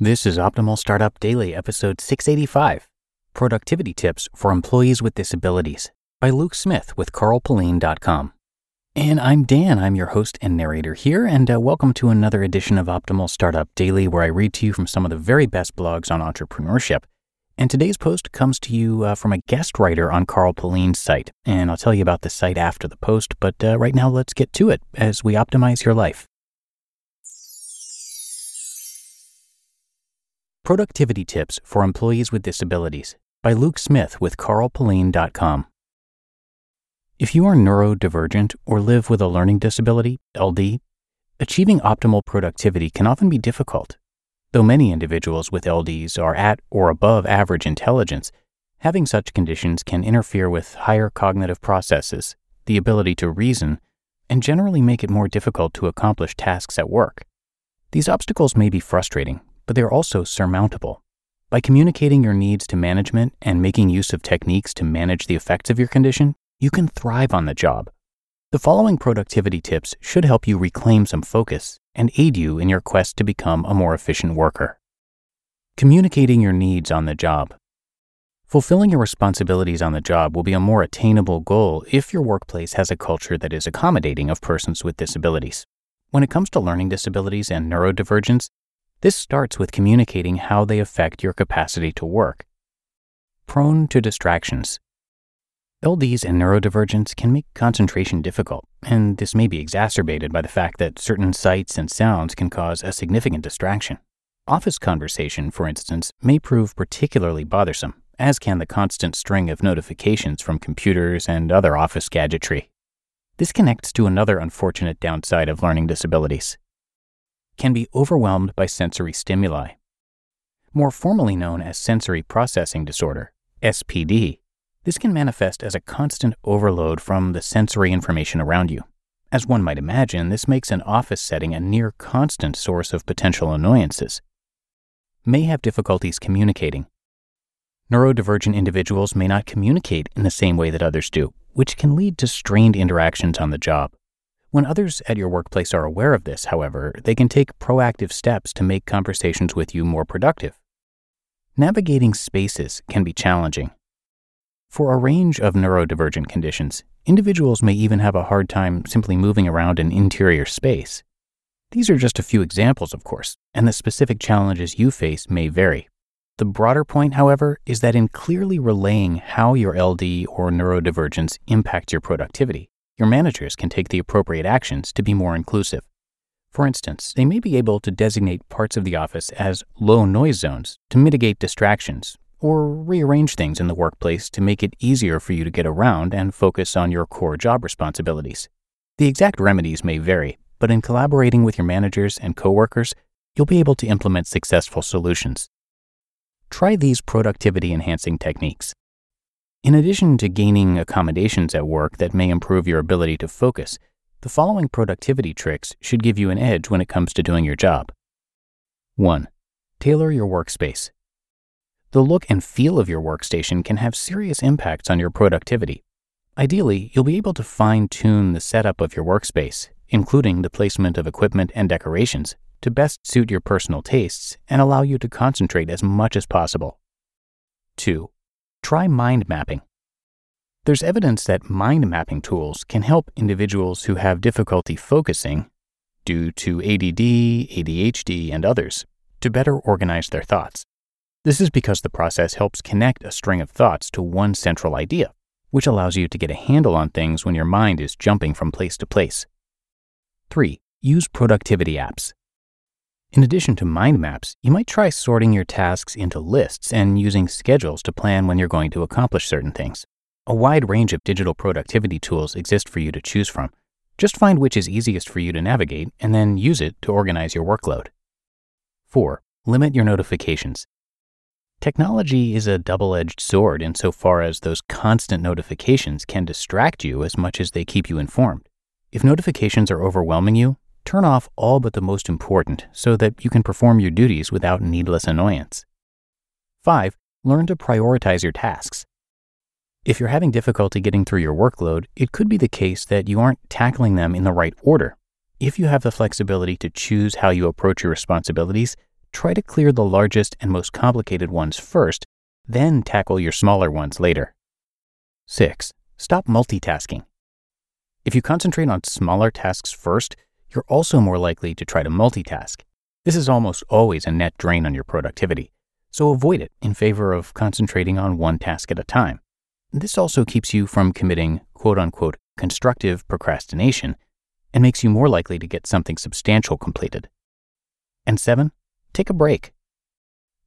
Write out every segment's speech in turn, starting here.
This is Optimal Startup Daily, episode 685 Productivity Tips for Employees with Disabilities by Luke Smith with carlpullein.com. And I'm Dan, I'm your host and narrator here, and uh, welcome to another edition of Optimal Startup Daily, where I read to you from some of the very best blogs on entrepreneurship. And today's post comes to you uh, from a guest writer on Carl Pullein's site, and I'll tell you about the site after the post, but uh, right now let's get to it as we optimize your life. Productivity Tips for Employees with Disabilities by Luke Smith with carlpullein.com. If you are neurodivergent or live with a learning disability, LD, achieving optimal productivity can often be difficult. Though many individuals with LDs are at or above average intelligence, having such conditions can interfere with higher cognitive processes, the ability to reason, and generally make it more difficult to accomplish tasks at work. These obstacles may be frustrating, but they're also surmountable. By communicating your needs to management and making use of techniques to manage the effects of your condition, you can thrive on the job. The following productivity tips should help you reclaim some focus and aid you in your quest to become a more efficient worker. Communicating your needs on the job. Fulfilling your responsibilities on the job will be a more attainable goal if your workplace has a culture that is accommodating of persons with disabilities. When it comes to learning disabilities and neurodivergence, this starts with communicating how they affect your capacity to work. Prone to distractions. LDs and neurodivergence can make concentration difficult, and this may be exacerbated by the fact that certain sights and sounds can cause a significant distraction. Office conversation, for instance, may prove particularly bothersome, as can the constant string of notifications from computers and other office gadgetry. This connects to another unfortunate downside of learning disabilities can be overwhelmed by sensory stimuli. More formally known as sensory processing disorder, SPD, this can manifest as a constant overload from the sensory information around you. As one might imagine, this makes an office setting a near constant source of potential annoyances. May have difficulties communicating. Neurodivergent individuals may not communicate in the same way that others do, which can lead to strained interactions on the job. When others at your workplace are aware of this, however, they can take proactive steps to make conversations with you more productive. Navigating spaces can be challenging. For a range of neurodivergent conditions, individuals may even have a hard time simply moving around an interior space. These are just a few examples, of course, and the specific challenges you face may vary. The broader point, however, is that in clearly relaying how your LD or neurodivergence impacts your productivity, your managers can take the appropriate actions to be more inclusive. For instance, they may be able to designate parts of the office as low noise zones to mitigate distractions, or rearrange things in the workplace to make it easier for you to get around and focus on your core job responsibilities. The exact remedies may vary, but in collaborating with your managers and coworkers, you'll be able to implement successful solutions. Try these productivity enhancing techniques. In addition to gaining accommodations at work that may improve your ability to focus, the following productivity tricks should give you an edge when it comes to doing your job. 1. Tailor your workspace. The look and feel of your workstation can have serious impacts on your productivity. Ideally, you'll be able to fine tune the setup of your workspace, including the placement of equipment and decorations, to best suit your personal tastes and allow you to concentrate as much as possible. 2. Try mind mapping. There's evidence that mind mapping tools can help individuals who have difficulty focusing due to ADD, ADHD, and others to better organize their thoughts. This is because the process helps connect a string of thoughts to one central idea, which allows you to get a handle on things when your mind is jumping from place to place. 3. Use productivity apps. In addition to mind maps, you might try sorting your tasks into lists and using schedules to plan when you're going to accomplish certain things. A wide range of digital productivity tools exist for you to choose from. Just find which is easiest for you to navigate and then use it to organize your workload. 4. Limit your notifications. Technology is a double edged sword insofar as those constant notifications can distract you as much as they keep you informed. If notifications are overwhelming you, turn off all but the most important so that you can perform your duties without needless annoyance. 5. Learn to prioritize your tasks. If you're having difficulty getting through your workload, it could be the case that you aren't tackling them in the right order. If you have the flexibility to choose how you approach your responsibilities, try to clear the largest and most complicated ones first, then tackle your smaller ones later. 6. Stop multitasking. If you concentrate on smaller tasks first, you're also more likely to try to multitask. This is almost always a net drain on your productivity, so avoid it in favor of concentrating on one task at a time. This also keeps you from committing quote unquote constructive procrastination and makes you more likely to get something substantial completed. And seven, take a break.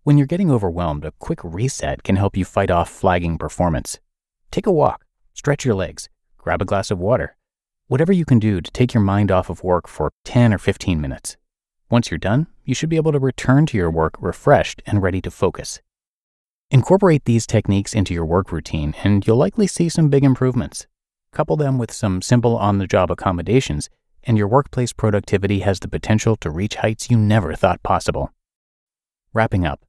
When you're getting overwhelmed, a quick reset can help you fight off flagging performance. Take a walk, stretch your legs, grab a glass of water, whatever you can do to take your mind off of work for 10 or 15 minutes. Once you're done, you should be able to return to your work refreshed and ready to focus. Incorporate these techniques into your work routine, and you'll likely see some big improvements. Couple them with some simple on the job accommodations, and your workplace productivity has the potential to reach heights you never thought possible. Wrapping up.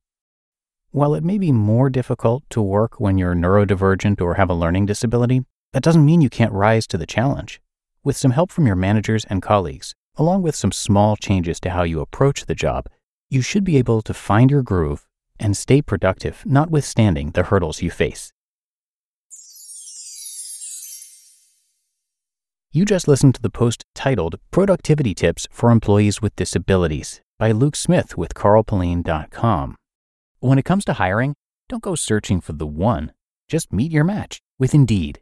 While it may be more difficult to work when you're neurodivergent or have a learning disability, that doesn't mean you can't rise to the challenge. With some help from your managers and colleagues, along with some small changes to how you approach the job, you should be able to find your groove and stay productive, notwithstanding the hurdles you face. You just listened to the post titled Productivity Tips for Employees with Disabilities by Luke Smith with carlpullein.com. When it comes to hiring, don't go searching for the one, just meet your match with Indeed.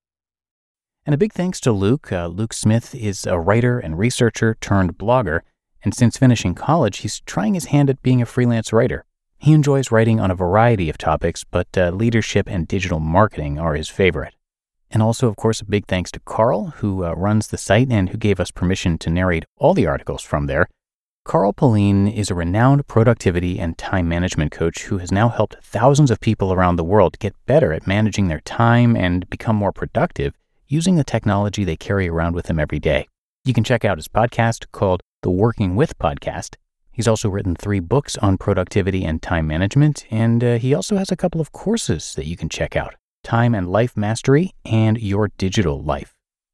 And a big thanks to Luke. Uh, Luke Smith is a writer and researcher turned blogger, and since finishing college, he's trying his hand at being a freelance writer. He enjoys writing on a variety of topics, but uh, leadership and digital marketing are his favorite. And also, of course, a big thanks to Carl, who uh, runs the site and who gave us permission to narrate all the articles from there. Carl Pullein is a renowned productivity and time management coach who has now helped thousands of people around the world get better at managing their time and become more productive using the technology they carry around with them every day. You can check out his podcast called The Working With Podcast. He's also written three books on productivity and time management, and uh, he also has a couple of courses that you can check out Time and Life Mastery and Your Digital Life.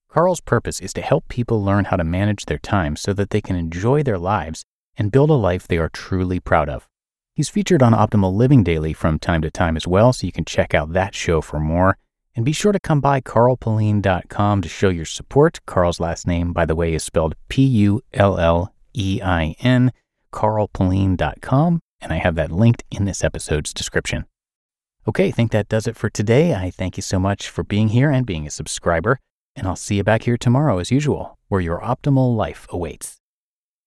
Carl's purpose is to help people learn how to manage their time so that they can enjoy their lives and build a life they are truly proud of. He's featured on Optimal Living Daily from time to time as well, so you can check out that show for more. And be sure to come by carlpullein.com to show your support. Carl's last name, by the way, is spelled P U L L E I N, carlpullein.com, and I have that linked in this episode's description. Okay, I think that does it for today. I thank you so much for being here and being a subscriber, and I'll see you back here tomorrow as usual, where your optimal life awaits.